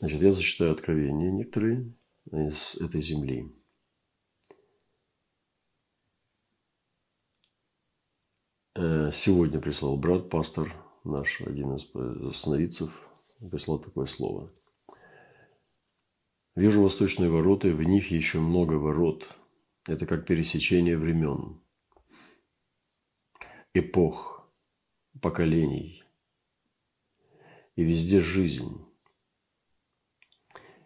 Значит, я зачитаю откровения некоторые из этой земли. Э, сегодня прислал брат, пастор наш, один из сновидцев, прислал такое слово. Вижу восточные ворота, в них еще много ворот. Это как пересечение времен, эпох, поколений. И везде жизнь.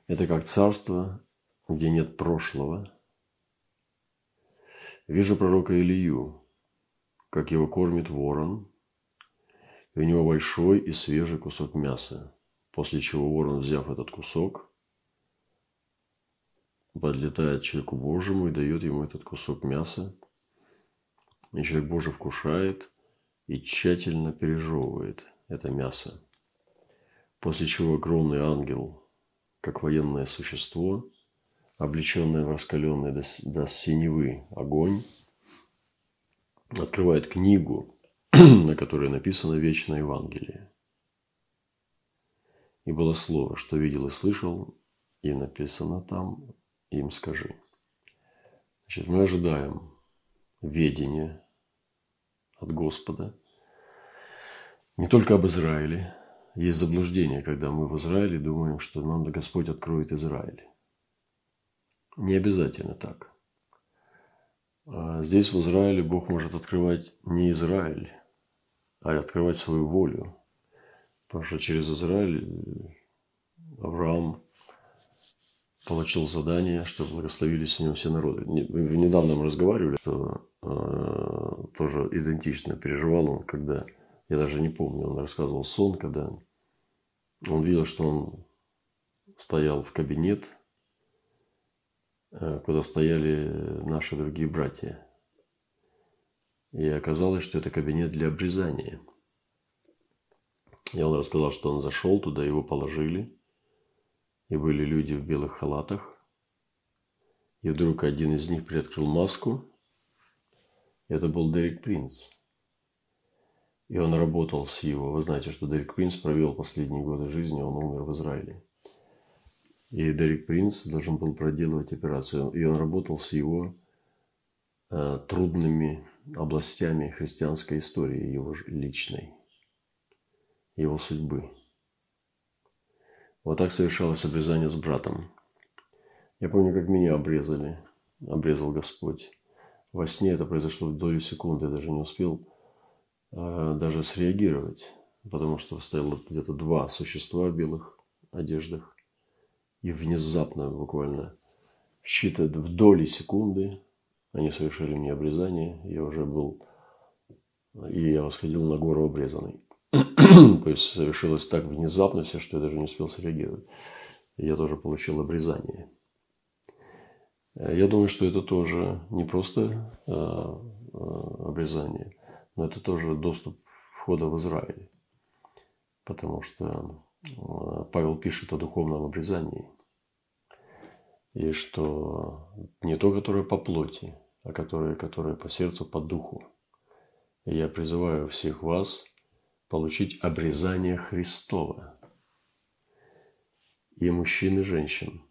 Это как царство, где нет прошлого. Вижу пророка Илью, как его кормит ворон, и у него большой и свежий кусок мяса, после чего ворон, взяв этот кусок, подлетает человеку Божьему и дает ему этот кусок мяса, и человек Божий вкушает и тщательно пережевывает это мясо. После чего огромный ангел, как военное существо, облеченное в раскаленный до, до синевы огонь, открывает книгу, на которой написано «Вечное Евангелие». И было слово, что видел и слышал, и написано там, им скажи. Значит, мы ожидаем ведения от Господа. Не только об Израиле. Есть заблуждение, когда мы в Израиле думаем, что нам Господь откроет Израиль. Не обязательно так. А здесь, в Израиле, Бог может открывать не Израиль, а открывать свою волю. Потому что через Израиль Авраам получил задание, чтобы благословились у него все народы. В недавно мы разговаривали, что э, тоже идентично переживал он, когда, я даже не помню, он рассказывал сон, когда он видел, что он стоял в кабинет, э, куда стояли наши другие братья. И оказалось, что это кабинет для обрезания. И он рассказал, что он зашел туда, его положили – и были люди в белых халатах. И вдруг один из них приоткрыл маску. Это был Дерек Принц. И он работал с его. Вы знаете, что Дерек Принц провел последние годы жизни, он умер в Израиле. И Дерек Принц должен был проделывать операцию. И он работал с его э, трудными областями христианской истории, его личной, его судьбы. Вот так совершалось обрезание с братом. Я помню, как меня обрезали. Обрезал Господь. Во сне это произошло в долю секунды. Я даже не успел даже среагировать. Потому что стояло где-то два существа в белых одеждах. И внезапно, буквально, считая в доли секунды, они совершили мне обрезание. Я уже был... И я восходил на гору обрезанный. То есть совершилось так внезапно все, что я даже не успел среагировать. я тоже получил обрезание. Э, я думаю, что это тоже не просто э, э, обрезание, но это тоже доступ входа в Израиль. Потому что Павел пишет о духовном обрезании. И что не то, которое по плоти, а которое, которое по сердцу, по духу. И я призываю всех вас – получить обрезание Христова. И мужчин, и женщин.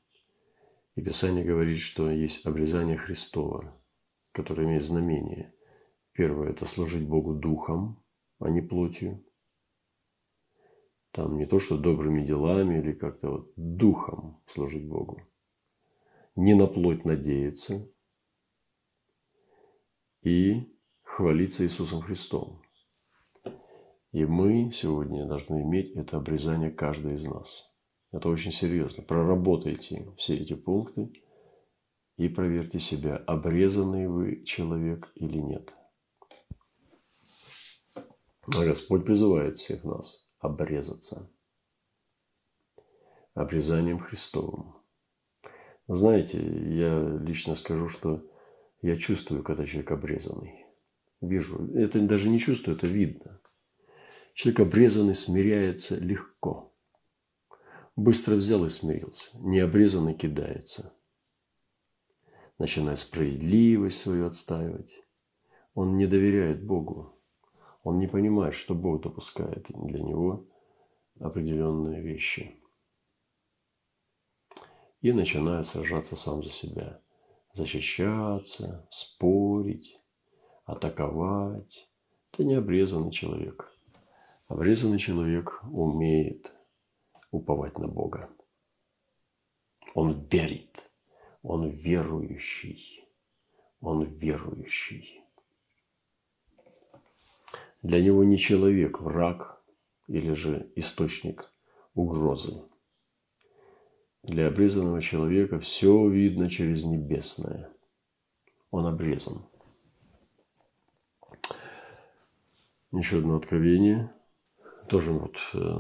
И Писание говорит, что есть обрезание Христова, которое имеет знамение. Первое – это служить Богу духом, а не плотью. Там не то, что добрыми делами или как-то вот духом служить Богу. Не на плоть надеяться и хвалиться Иисусом Христом. И мы сегодня должны иметь это обрезание каждый из нас. Это очень серьезно. Проработайте все эти пункты и проверьте себя, обрезанный вы человек или нет. А Господь призывает всех нас обрезаться обрезанием Христовым. знаете, я лично скажу, что я чувствую, когда человек обрезанный. Вижу. Это даже не чувствую, это видно. Человек обрезанный смиряется легко. Быстро взял и смирился. Не обрезанный кидается. Начинает справедливость свою отстаивать. Он не доверяет Богу. Он не понимает, что Бог допускает для него определенные вещи. и начинает сражаться сам за себя. Защищаться, спорить, атаковать. Это не обрезанный человек. Обрезанный человек умеет уповать на Бога. Он верит. Он верующий. Он верующий. Для него не человек враг или же источник угрозы. Для обрезанного человека все видно через небесное. Он обрезан. Еще одно откровение. Тоже вот э,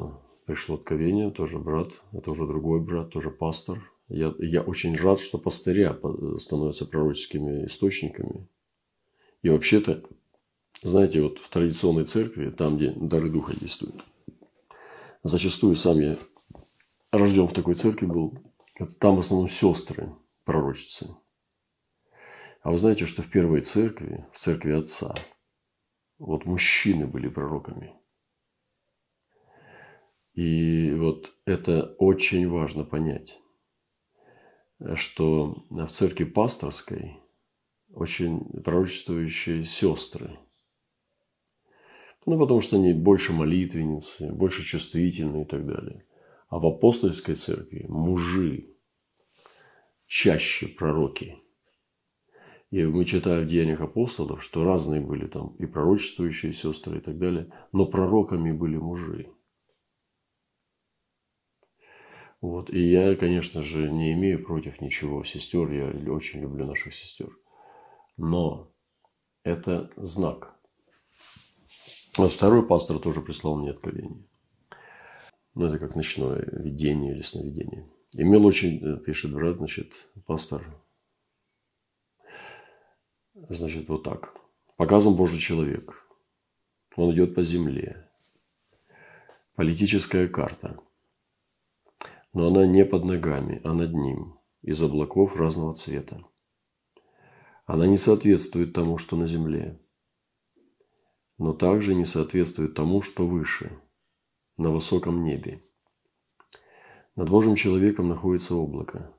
пришло откровение, тоже брат, это уже другой брат, тоже пастор. Я, я очень рад, что пастыря становятся пророческими источниками. И вообще-то, знаете, вот в традиционной церкви, там, где дары духа действуют, зачастую сам я рожден в такой церкви был, там в основном сестры пророчицы. А вы знаете, что в первой церкви, в церкви отца, вот мужчины были пророками. И вот это очень важно понять, что в церкви пасторской очень пророчествующие сестры. Ну, потому что они больше молитвенницы, больше чувствительные и так далее. А в апостольской церкви мужи чаще пророки. И мы читаем в Деяниях апостолов, что разные были там и пророчествующие сестры и так далее, но пророками были мужи. Вот. И я, конечно же, не имею против ничего сестер, я очень люблю наших сестер. Но это знак. А второй пастор тоже прислал мне откровение. Ну, это как ночное видение или сновидение. Имел очень, э, пишет брат, значит, пастор, значит, вот так. Показан Божий человек. Он идет по земле. Политическая карта. Но она не под ногами, а над ним. Из облаков разного цвета. Она не соответствует тому, что на земле. Но также не соответствует тому, что выше – на высоком небе. Над Божьим человеком находится облако.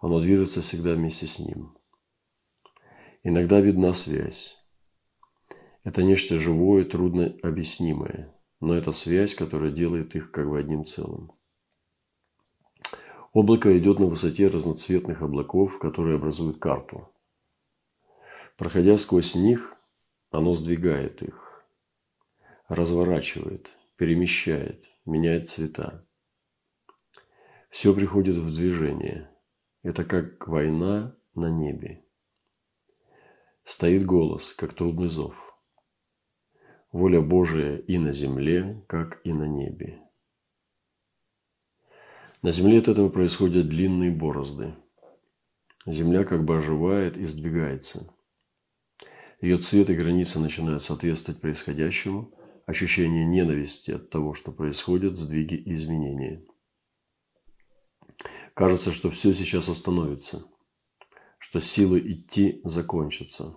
Оно движется всегда вместе с ним. Иногда видна связь. Это нечто живое, трудно объяснимое, но это связь, которая делает их как бы одним целым. Облако идет на высоте разноцветных облаков, которые образуют карту. Проходя сквозь них, оно сдвигает их, разворачивает, перемещает, меняет цвета. Все приходит в движение. Это как война на небе. Стоит голос, как трудный зов. Воля Божия и на земле, как и на небе. На земле от этого происходят длинные борозды. Земля как бы оживает и сдвигается. Ее цвет и границы начинают соответствовать происходящему – ощущение ненависти от того, что происходят сдвиги и изменения. Кажется, что все сейчас остановится, что силы идти закончатся.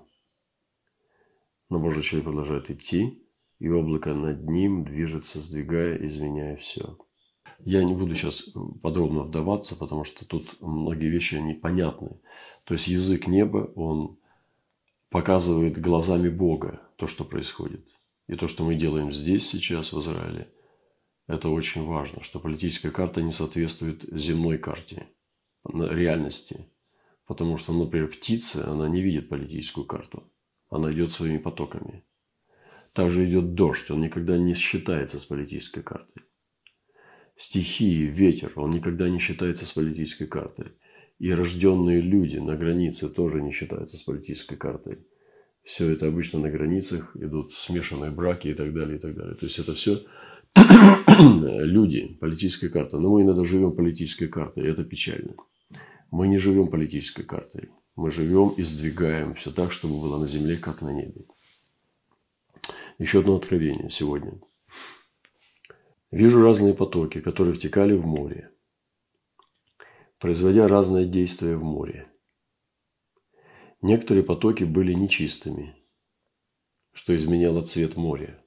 Но Божий человек продолжает идти, и облако над ним движется, сдвигая, изменяя все. Я не буду сейчас подробно вдаваться, потому что тут многие вещи непонятны. То есть язык неба, он показывает глазами Бога то, что происходит. И то, что мы делаем здесь сейчас, в Израиле, это очень важно, что политическая карта не соответствует земной карте, реальности. Потому что, например, птица, она не видит политическую карту. Она идет своими потоками. Также идет дождь, он никогда не считается с политической картой. Стихии, ветер, он никогда не считается с политической картой. И рожденные люди на границе тоже не считаются с политической картой все это обычно на границах идут смешанные браки и так далее, и так далее. То есть это все люди, политическая карта. Но мы иногда живем политической картой, и это печально. Мы не живем политической картой. Мы живем и сдвигаем все так, чтобы было на земле, как на небе. Еще одно откровение сегодня. Вижу разные потоки, которые втекали в море, производя разное действие в море. Некоторые потоки были нечистыми, что изменяло цвет моря,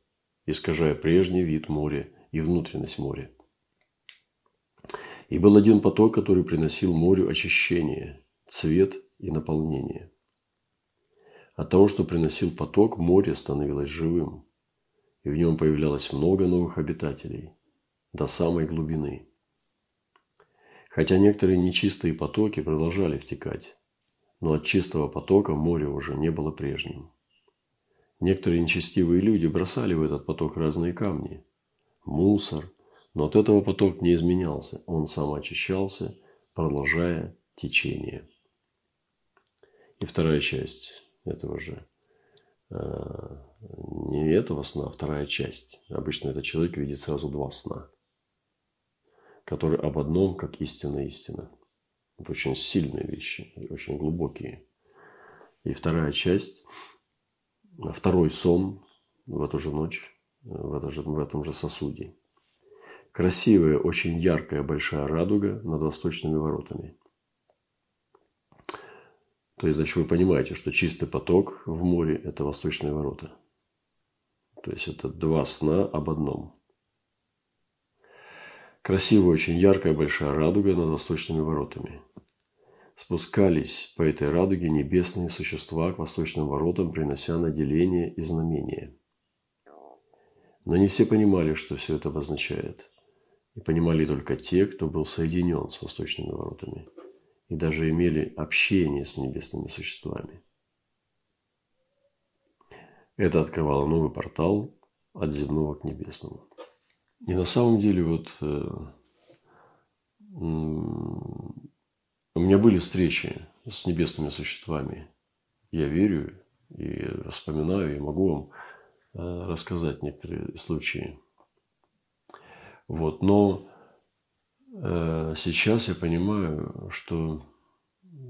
искажая прежний вид моря и внутренность моря. И был один поток, который приносил морю очищение, цвет и наполнение. От того, что приносил поток, море становилось живым, и в нем появлялось много новых обитателей до самой глубины. Хотя некоторые нечистые потоки продолжали втекать, но от чистого потока море уже не было прежним. Некоторые нечестивые люди бросали в этот поток разные камни, мусор, но от этого поток не изменялся, он сам очищался, продолжая течение. И вторая часть этого же, э, не этого сна, а вторая часть. Обычно этот человек видит сразу два сна, которые об одном, как истина истина. Это очень сильные вещи, очень глубокие. И вторая часть, второй сон в эту же ночь, в, это же, в этом же сосуде. Красивая, очень яркая большая радуга над восточными воротами. То есть, значит, вы понимаете, что чистый поток в море – это восточные ворота. То есть, это два сна об одном. Красивая, очень яркая большая радуга над восточными воротами. Спускались по этой радуге небесные существа к восточным воротам, принося наделение и знамения. Но не все понимали, что все это обозначает. И понимали только те, кто был соединен с восточными воротами – и даже имели общение с небесными существами. Это открывало новый портал от земного к небесному. И на самом деле вот э, у меня были встречи с небесными существами. Я верю и вспоминаю, и могу вам э, рассказать некоторые случаи. Вот, но Э, сейчас я понимаю, что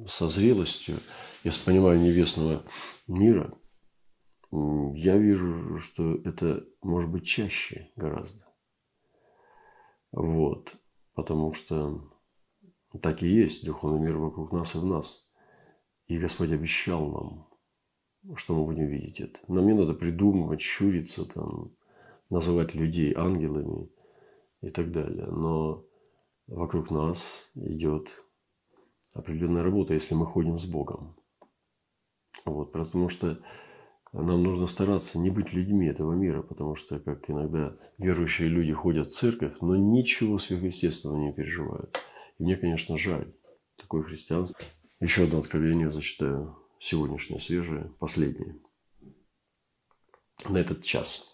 со зрелостью и с пониманием небесного мира я вижу, что это может быть чаще гораздо. Вот. Потому что так и есть духовный мир вокруг нас и в нас. И Господь обещал нам, что мы будем видеть это. Нам не надо придумывать, щуриться, там, называть людей ангелами и так далее. Но вокруг нас идет определенная работа, если мы ходим с Богом. Вот, потому что нам нужно стараться не быть людьми этого мира, потому что, как иногда верующие люди ходят в церковь, но ничего сверхъестественного не переживают. И мне, конечно, жаль такое христианство. Еще одно откровение зачитаю, сегодняшнее, свежее, последнее. На этот час.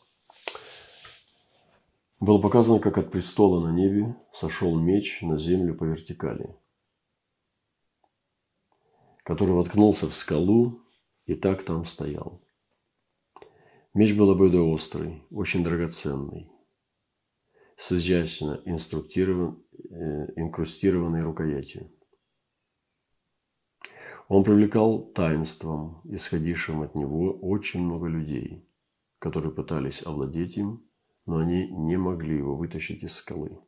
Было показано, как от престола на небе сошел меч на землю по вертикали, который воткнулся в скалу и так там стоял. Меч был обоюдоострый, очень драгоценный, с изящно инструктирован, э, инкрустированной рукоятью. Он привлекал таинством, исходившим от него очень много людей, которые пытались овладеть им но они не могли его вытащить из скалы.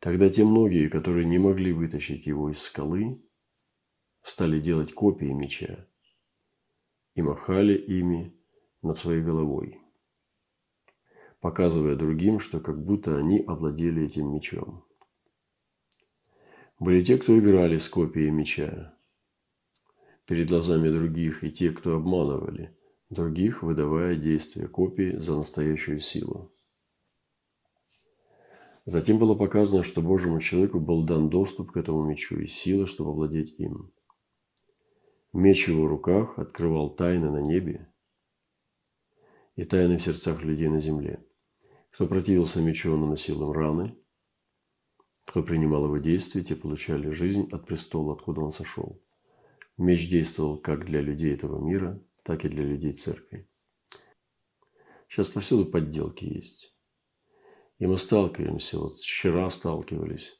Тогда те многие, которые не могли вытащить его из скалы, стали делать копии меча и махали ими над своей головой, показывая другим, что как будто они овладели этим мечом. Были те, кто играли с копией меча перед глазами других, и те, кто обманывали – других, выдавая действия копии за настоящую силу. Затем было показано, что Божьему человеку был дан доступ к этому мечу и сила, чтобы владеть им. Меч в его руках открывал тайны на небе и тайны в сердцах людей на земле. Кто противился мечу, он наносил им раны. Кто принимал его действия, те получали жизнь от престола, откуда он сошел. Меч действовал как для людей этого мира, так и для людей церкви. Сейчас повсюду подделки есть. И мы сталкиваемся, вот вчера сталкивались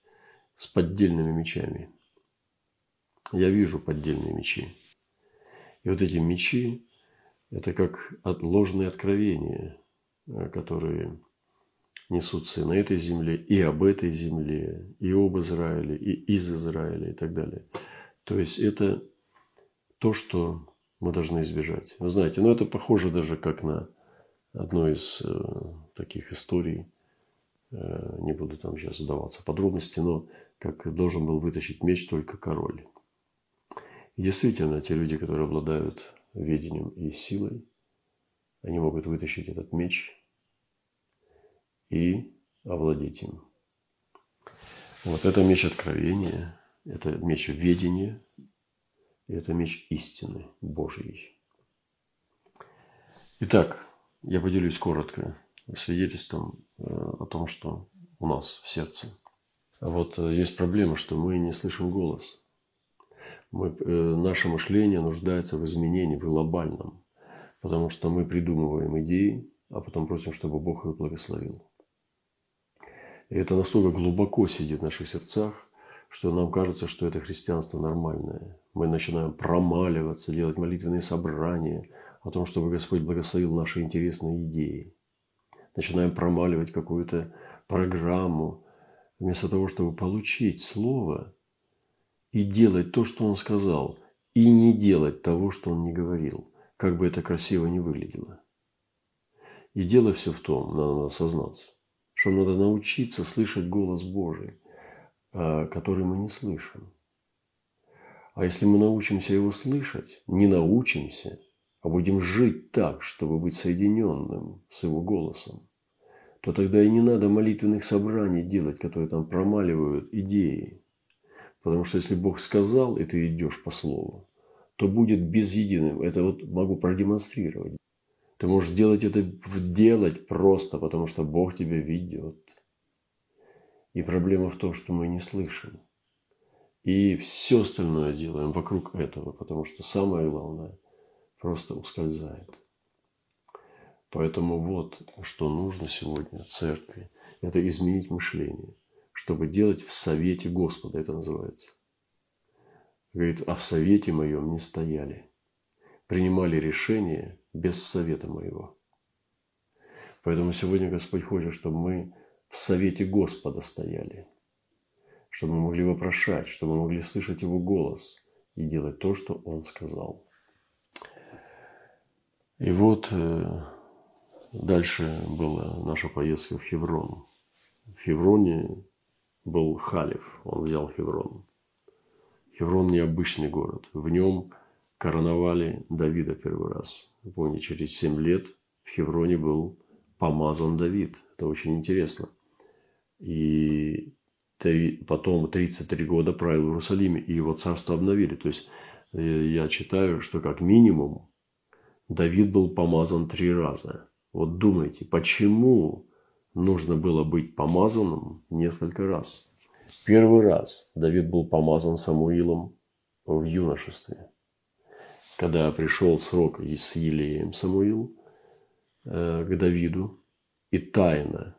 с поддельными мечами. Я вижу поддельные мечи. И вот эти мечи – это как ложные откровения, э, которые несутся на этой земле, и об этой земле, и об Израиле, и из Израиля, и так далее. То есть это то, что мы должны избежать. Вы знаете, ну это похоже даже как на одну из э, таких историй э, не буду там сейчас вдаваться в подробности, но как должен был вытащить меч только король. И действительно, те люди, которые обладают ведением и силой, они могут вытащить этот меч и овладеть им. Вот это меч откровения, это меч ведения, это меч истины Божьей. Итак, я поделюсь коротко свидетельством э, о том, что у нас в сердце. Вот э, есть проблема, что мы не слышим голос. Мы, э, наше мышление нуждается в изменении, в глобальном. Потому что мы придумываем идеи, а потом просим, чтобы Бог их благословил. И это настолько глубоко сидит в наших сердцах, что нам кажется, что это христианство нормальное. Мы начинаем промаливаться, делать молитвенные собрания о том, чтобы Господь благословил наши интересные идеи. Начинаем промаливать какую-то программу, вместо того, чтобы получить Слово и делать то, что Он сказал, и не делать того, что Он не говорил как бы это красиво не выглядело. И дело все в том, надо осознаться, что надо научиться слышать голос Божий, а, который мы не слышим. А если мы научимся его слышать, не научимся, а будем жить так, чтобы быть соединенным с его голосом, то тогда и не надо молитвенных собраний делать, которые там промаливают идеи. Потому что если Бог сказал, и ты идешь по слову, то будет безединым. Это вот могу продемонстрировать. Ты можешь делать это, делать просто, потому что Бог тебя ведет. И проблема в том, что мы не слышим. И все остальное делаем вокруг этого, потому что самое главное просто ускользает. Поэтому вот что нужно сегодня церкви. Это изменить мышление, чтобы делать в совете Господа, это называется. Говорит, а в совете моем не стояли. Принимали решения без совета моего. Поэтому сегодня Господь хочет, чтобы мы в совете Господа стояли. Чтобы мы могли вопрошать, чтобы мы могли слышать Его голос и делать то, что Он сказал. И вот э, дальше была наша поездка в Хеврон. В Хевроне был Халев, он взял Хеврон. Хеврон необычный город. В нем короновали Давида первый раз. Помните, через семь лет в Хевроне был помазан Давид. Это очень интересно. И потом 33 года правил в Иерусалиме, и его царство обновили. То есть э, я читаю, что как минимум Давид был помазан три раза. Вот думайте, почему нужно было быть помазанным несколько раз? Первый раз Давид был помазан Самуилом в юношестве. Когда пришел срок с Елеем Самуил э, к Давиду, и тайно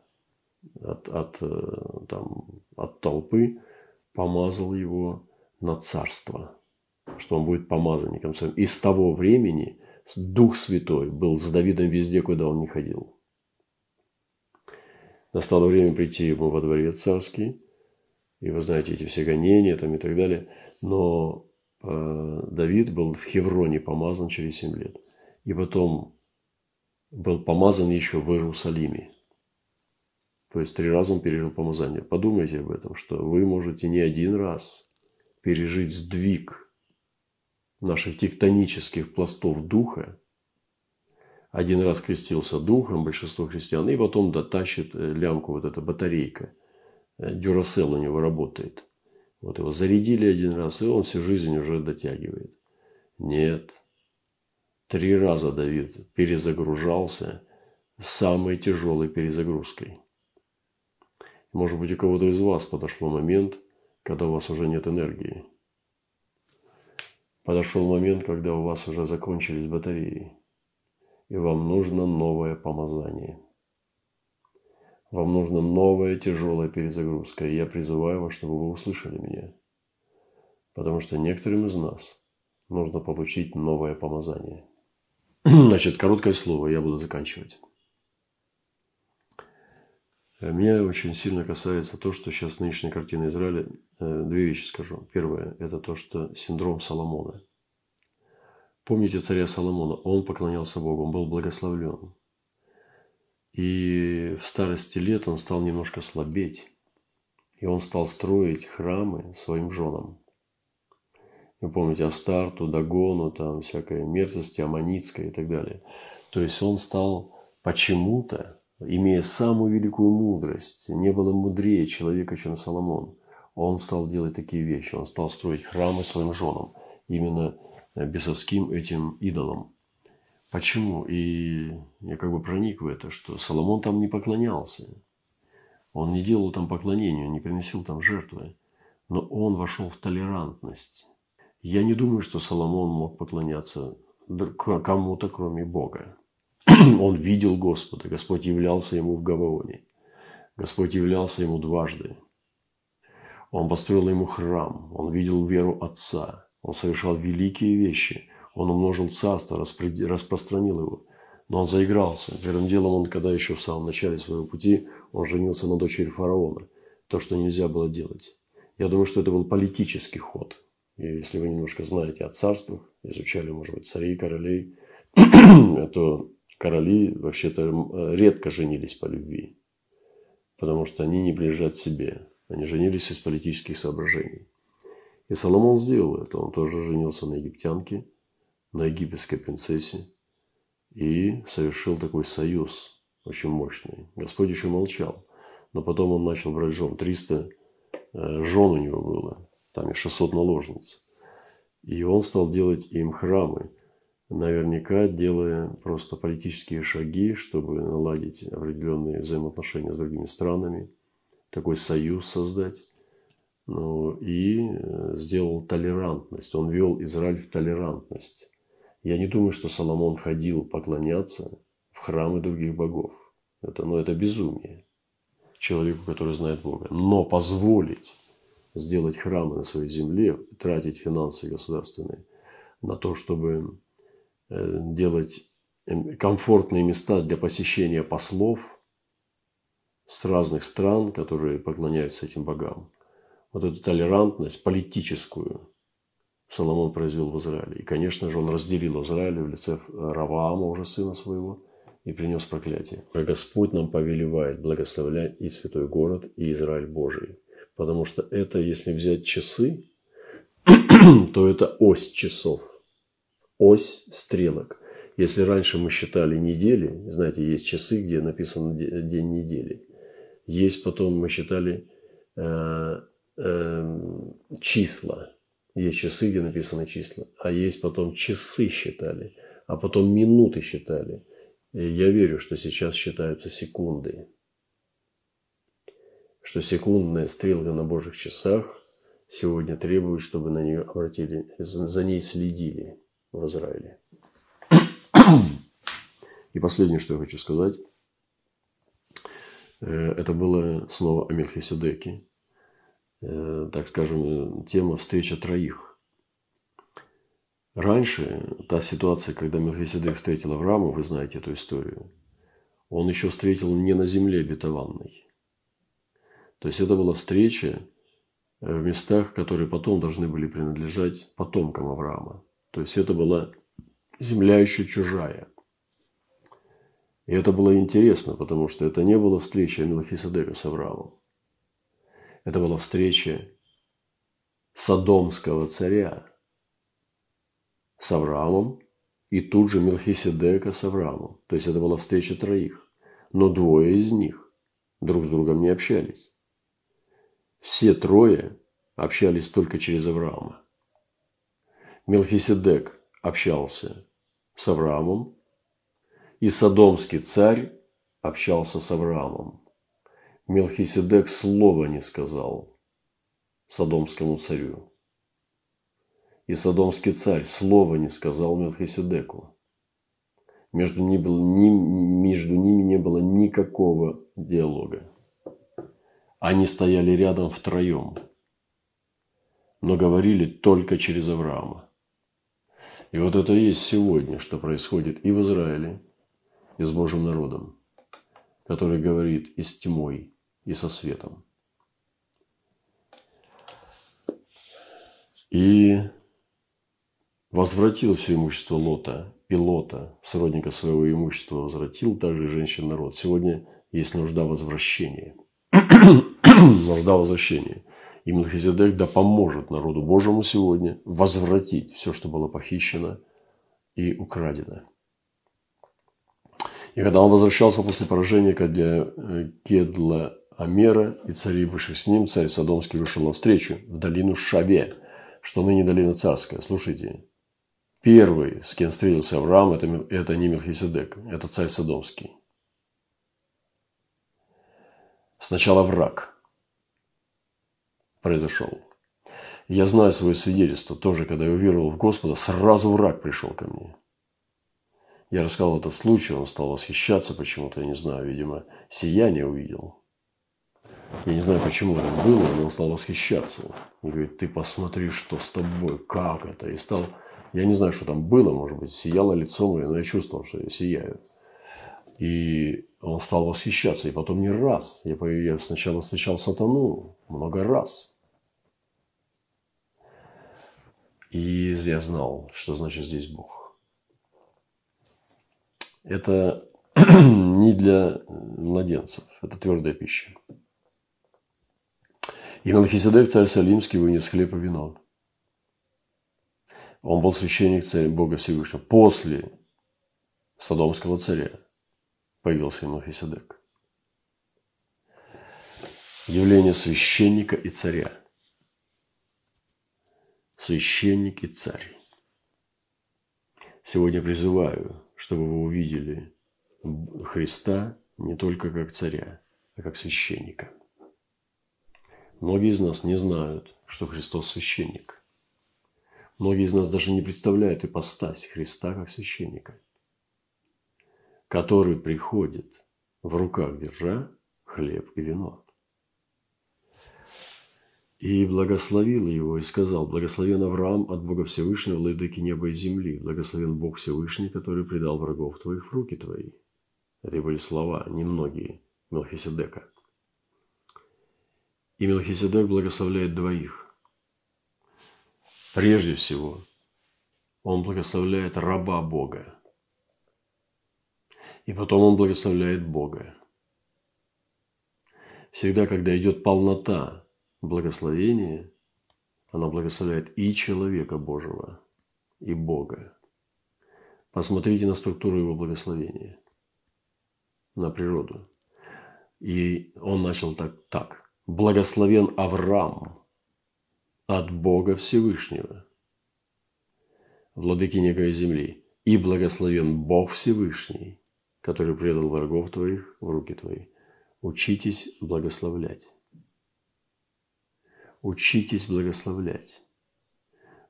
от, от, э, там, от толпы помазал его на царство, что он будет помазанником. И с того времени Дух Святой был с Давидом везде, куда он не ходил. Настало время прийти ему во дворец царский, и вы знаете эти все гонения там и так далее. Но э, Давид был в Хевроне помазан через 7 лет. И потом был помазан еще в Иерусалиме. То есть три раза он пережил помазание. Подумайте об этом, что вы можете не один раз пережить сдвиг наших тектонических пластов духа. Один раз крестился духом большинство христиан, и потом дотащит э, лямку вот эта батарейка – Дюрасел у него работает. Вот его зарядили один раз, и он всю жизнь уже дотягивает. Нет. Три раза Давид перезагружался самой тяжелой перезагрузкой. Может быть, у кого-то из вас подошел момент, когда у вас уже нет энергии. Подошел момент, когда у вас уже закончились батареи, и вам нужно новое помазание. Вам нужна новая тяжелая перезагрузка, и я призываю вас, чтобы вы услышали меня. Потому что некоторым из нас нужно получить новое помазание. Значит, короткое слово, я буду заканчивать. Меня очень сильно касается то, что сейчас нынешняя картина Израиля. Э, две вещи скажу. Первое – это то, что синдром Соломона. Помните царя Соломона? Он поклонялся Богу, он был благословлен. И в старости лет он стал немножко слабеть. И он стал строить храмы своим женам. Вы помните Астарту, Дагону, там всякая мерзость Аманицкая и так далее. То есть он стал почему-то, имея самую великую мудрость, не было мудрее человека, чем Соломон. Он стал делать такие вещи. Он стал строить храмы своим женам. Именно бесовским этим идолам. Почему? И я как бы проник в это, что Соломон там не поклонялся. Он не делал там поклонения, не приносил там жертвы. Но он вошел в толерантность. Я не думаю, что Соломон мог поклоняться кому-то, кроме Бога. Он видел Господа. Господь являлся ему в Гаваоне. Господь являлся ему дважды. Он построил ему храм. Он видел веру Отца. Он совершал великие вещи. Он умножил царство, распространил его. Но он заигрался. Первым делом он, когда еще в самом начале своего пути, он женился на дочери фараона. То, что нельзя было делать. Я думаю, что это был политический ход. И если вы немножко знаете о царствах, изучали, может быть, царей, королей, то короли вообще-то редко женились по любви. Потому что они не принадлежат себе. Они женились из политических соображений. И Соломон сделал это. Он тоже женился на египтянке, на египетской принцессе. И совершил такой союз очень мощный. Господь еще молчал. Но потом он начал брать жен. 300 э, жен у него было там и 600 наложниц. И он стал делать им храмы, наверняка делая просто политические шаги, чтобы наладить определенные взаимоотношения с другими странами, такой союз создать. Ну, и э, сделал толерантность. Он вел Израиль в толерантность. Я не думаю, что Соломон ходил поклоняться в храмы других богов. Это, ну, это безумие человеку, который знает Бога. Но позволить сделать храмы на своей земле, тратить финансы государственные на то, чтобы э, делать эм, комфортные места для посещения послов с разных стран, которые поклоняются этим богам. Вот эту толерантность политическую Соломон произвел в Израиле. И, конечно же, он разделил Израиль в лице Раваама, уже сына своего, и принес проклятие. Господь нам повелевает благословлять и святой город, и Израиль Божий. Потому что это, если взять часы, то это ось часов, ось стрелок. Если раньше мы считали недели, знаете, есть часы, где написано день недели. Есть потом мы считали э, э, числа. Есть часы, где написаны числа. А есть потом часы считали. А потом минуты считали. И я верю, что сейчас считаются секунды что секундная стрелка на Божьих часах сегодня требует, чтобы на нее обратили, за ней следили в Израиле. И последнее, что я хочу сказать, э, это было снова о Мельхиседеке. Э, так скажем, тема «Встреча троих». Раньше та ситуация, когда Мельхиседек встретил Авраама, вы знаете эту историю, он еще встретил не на земле обетованной, то есть это была встреча э, в местах, которые потом должны были принадлежать потомкам Авраама. То есть это была земля еще чужая. И это было интересно, потому что это не была встреча Мелхиседека с Авраамом. Это была встреча Содомского царя с Авраамом и тут же Мелхиседека с Авраамом. То есть это была встреча троих. Но двое из них друг с другом не общались. Все трое общались только через Авраама. Мелхиседек общался с Авраамом, и Содомский царь общался с Авраамом. Мелхиседек слова не сказал Содомскому царю. И Содомский царь слова не сказал Мелхиседеку. Между, ними, между ними не было никакого диалога. Они стояли рядом втроем, но говорили только через Авраама. И вот это и есть сегодня, что происходит и в Израиле, и с Божьим народом, который говорит и с тьмой, и со светом. И возвратил все имущество Лота пилота, сродника своего имущества возвратил, также женщин народ. Сегодня есть нужда возвращения. нужда возвращения. И Мелхизедек да поможет народу Божьему сегодня возвратить все, что было похищено и украдено. И когда он возвращался после поражения для э, Кедла Амера и царей бывших с ним, царь Содомский вышел навстречу в долину Шаве, что ныне долина царская. Слушайте, первый, с кем встретился Авраам, это, это не Мелхиседек, это царь Содомский. Сначала враг произошел. Я знаю свое свидетельство. Тоже, когда я уверовал в Господа, сразу враг пришел ко мне. Я рассказал этот случай, он стал восхищаться почему-то, я не знаю, видимо, сияние увидел. Я не знаю, почему это было, но он стал восхищаться. Он говорит, ты посмотри, что с тобой, как это. И стал, я не знаю, что там было, может быть, сияло лицо мое, но я чувствовал, что я сияю. И он стал восхищаться. И потом не раз. Я, я сначала встречал сатану много раз. И я знал, что значит здесь Бог. Это не для младенцев. Это твердая пища. И Мелхиседек, царь Салимский, вынес хлеб и вино. Он был священник царя Бога Всевышнего. После Содомского царя появился Мелхиседек. Явление священника и царя. Священник и царь. Сегодня призываю, чтобы вы увидели Христа не только как царя, а как священника. Многие из нас не знают, что Христос священник. Многие из нас даже не представляют ипостась Христа как священника, который приходит в руках держа хлеб и вино. И благословил его и сказал, благословен Авраам от Бога Всевышнего, владыки неба и земли, благословен Бог Всевышний, который предал врагов твоих в руки твои. Это были слова, немногие, Мелхиседека. И Мелхиседек благословляет двоих. Прежде всего, он благословляет раба Бога. И потом он благословляет Бога. Всегда, когда идет полнота благословения, она благословляет и человека Божьего, и Бога. Посмотрите на структуру его благословения, на природу. И он начал так, так благословен Авраам от Бога Всевышнего, владыки и земли, и благословен Бог Всевышний, который предал врагов твоих в руки твои. Учитесь благословлять. Учитесь благословлять,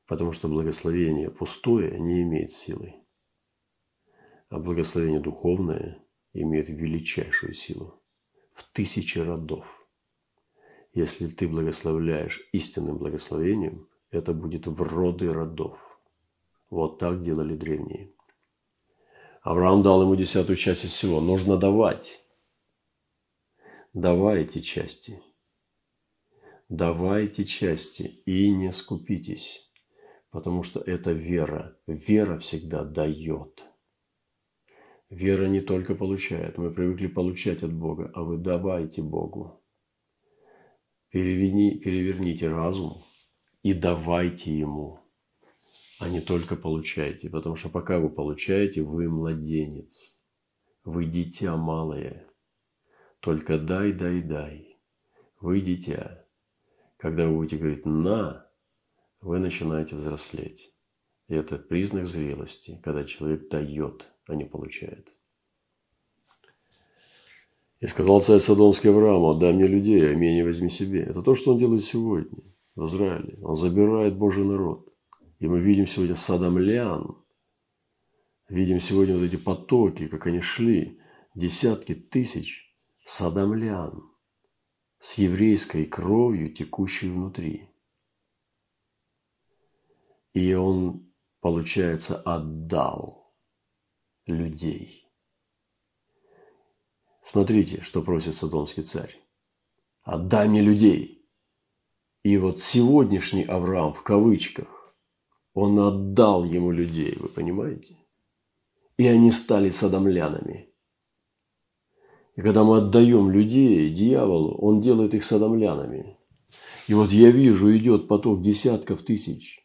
потому что благословение пустое не имеет силы, а благословение духовное имеет величайшую силу в тысячи родов – если ты благословляешь истинным благословением, это будет в роды родов. Вот так делали древние. Авраам дал ему десятую часть из всего. Нужно давать. Давайте части. Давайте части и не скупитесь, потому что это вера. Вера всегда дает. Вера не только получает. Мы привыкли получать от Бога, а вы давайте Богу. Переверни, переверните разум и давайте ему, а не только получайте. Потому что пока вы получаете, вы младенец. Вы дитя малое. Только дай, дай, дай. Вы дитя. Когда вы будете говорить «на», вы начинаете взрослеть. И это признак зрелости, когда человек дает, а не получает. И сказал царь Содомский Аврааму, отдай мне людей, а имение возьми себе. Это то, что он делает сегодня в Израиле. Он забирает Божий народ. И мы видим сегодня садомлян, видим сегодня вот эти потоки, как они шли, десятки тысяч садомлян с еврейской кровью, текущей внутри. И он, получается, отдал людей – Смотрите, что просит Содомский царь. «Отдай мне людей». И вот сегодняшний Авраам, в кавычках, он отдал ему людей, вы понимаете? и они стали садомлянами. И когда мы отдаем людей дьяволу, он делает их садомлянами. И вот я вижу, идет поток десятков тысяч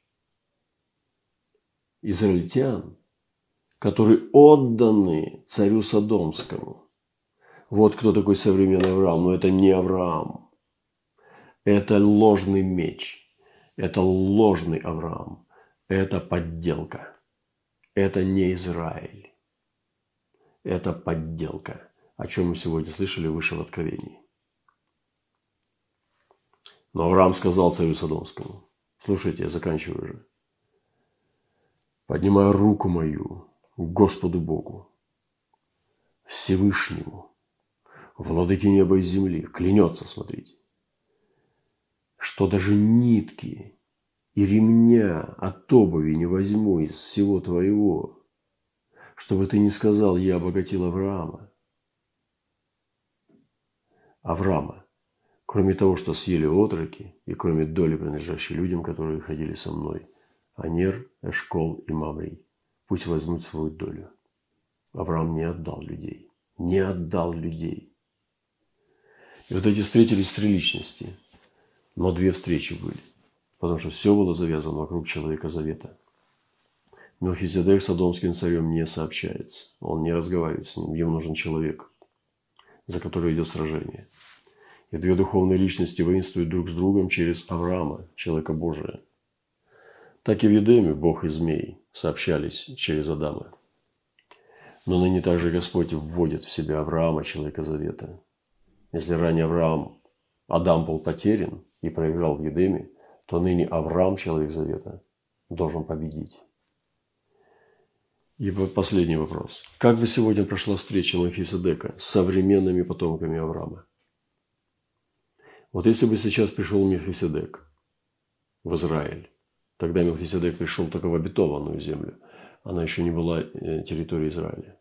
израильтян, которые отданы царю Содомскому. Вот кто такой современный Авраам. Но это не Авраам. Это ложный меч. Это ложный Авраам. Это подделка. Это не Израиль. Это подделка, о чем мы сегодня слышали выше в Откровении. Но Авраам сказал царю Содомскому, слушайте, я заканчиваю уже. Поднимаю руку мою к Господу Богу, Всевышнему, владыке неба и земли, клянется, смотрите, что даже нитки и ремня от обуви не возьму из всего твоего, чтобы ты не сказал, я обогатил Авраама. Авраама, кроме того, что съели отроки, и кроме доли, принадлежащей людям, которые ходили со мной, Анер, Эшкол и Мамрий, пусть возьмут свою долю. Авраам не отдал людей. Не отдал людей. И вот эти встретились три личности. Но две встречи были. Потому что все было завязано вокруг человека завета. Мелхиседек с Адомским царем не сообщается. Он не разговаривает с ним. Ему нужен человек, за который идет сражение. И две духовные личности воинствуют друг с другом через Авраама, человека Божия. Так и в Едеме Бог и змей сообщались через Адама. Но ныне также Господь вводит в себя Авраама, человека завета. Если ранее Авраам, Адам был потерян и проиграл в Едеме, то ныне Авраам, человек завета, должен победить. И последний вопрос. Как бы сегодня прошла встреча Махисадека с современными потомками Авраама? Вот если бы сейчас пришел Мелхиседек в Израиль, тогда Мелхиседек пришел только в обетованную землю, она еще не была э, территорией Израиля.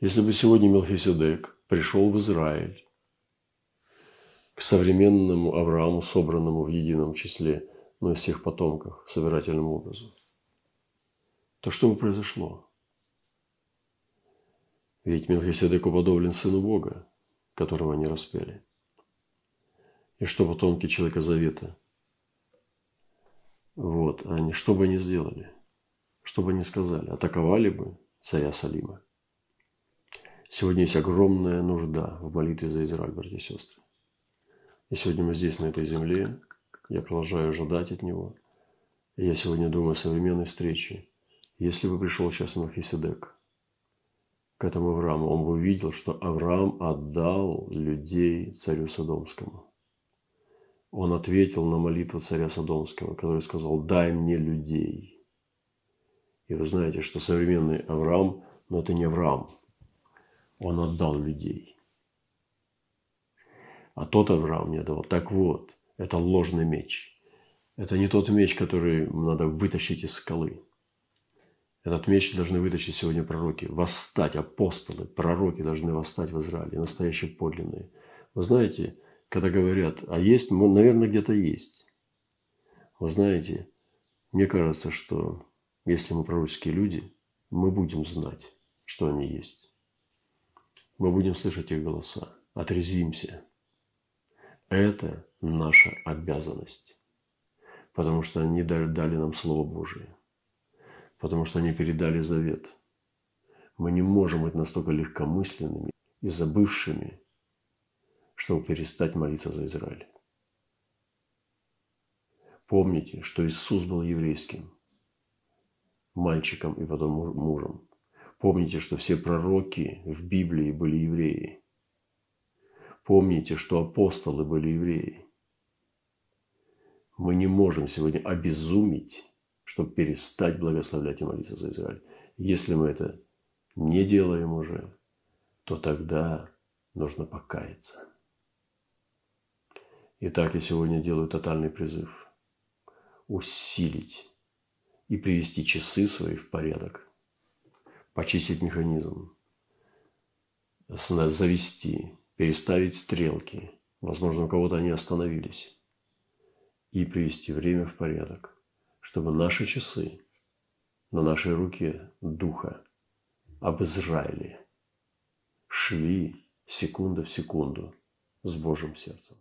Если бы сегодня Мелхиседек пришел в Израиль, к современному Аврааму, собранному в едином числе, но из всех потомков, собирательному образу, то что бы произошло? Ведь Мелхиседек уподоблен сыну Бога, которого они распяли. И что потомки Человека Завета? Вот, они что бы они сделали? Что бы они сказали? Атаковали бы царя Салима? Сегодня есть огромная нужда в молитве за Израиль, братья и сестры. И сегодня мы здесь, на этой земле. Я продолжаю ожидать от Него. И я сегодня думаю о современной встрече. Если бы пришел сейчас Махиседек к этому Аврааму, он бы увидел, что Авраам отдал людей царю Содомскому он ответил на молитву царя Содомского, который сказал, дай мне людей. И вы знаете, что современный Авраам, но это не Авраам, он отдал людей. А тот Авраам не отдавал. Так вот, это ложный меч. Это не тот меч, который надо вытащить из скалы. Этот меч должны вытащить сегодня пророки. Восстать, апостолы, пророки должны восстать в Израиле, настоящие подлинные. Вы знаете, когда говорят, а есть, наверное, где-то есть. Вы знаете, мне кажется, что если мы пророческие люди, мы будем знать, что они есть. Мы будем слышать их голоса. Отрезвимся. Это наша обязанность. Потому что они дали нам Слово Божие. Потому что они передали завет. Мы не можем быть настолько легкомысленными и забывшими чтобы перестать молиться за Израиль. Помните, что Иисус был еврейским мальчиком и потом мужем. Помните, что все пророки в Библии были евреи. Помните, что апостолы были евреи. Мы не можем сегодня обезумить, чтобы перестать благословлять и молиться за Израиль. Если мы это не делаем уже, то тогда нужно покаяться. Итак, я сегодня делаю тотальный призыв. Усилить и привести часы свои в порядок. Почистить механизм. Завести, переставить стрелки. Возможно, у кого-то они остановились. И привести время в порядок, чтобы наши часы на нашей руке Духа об Израиле шли секунда в секунду с Божьим сердцем.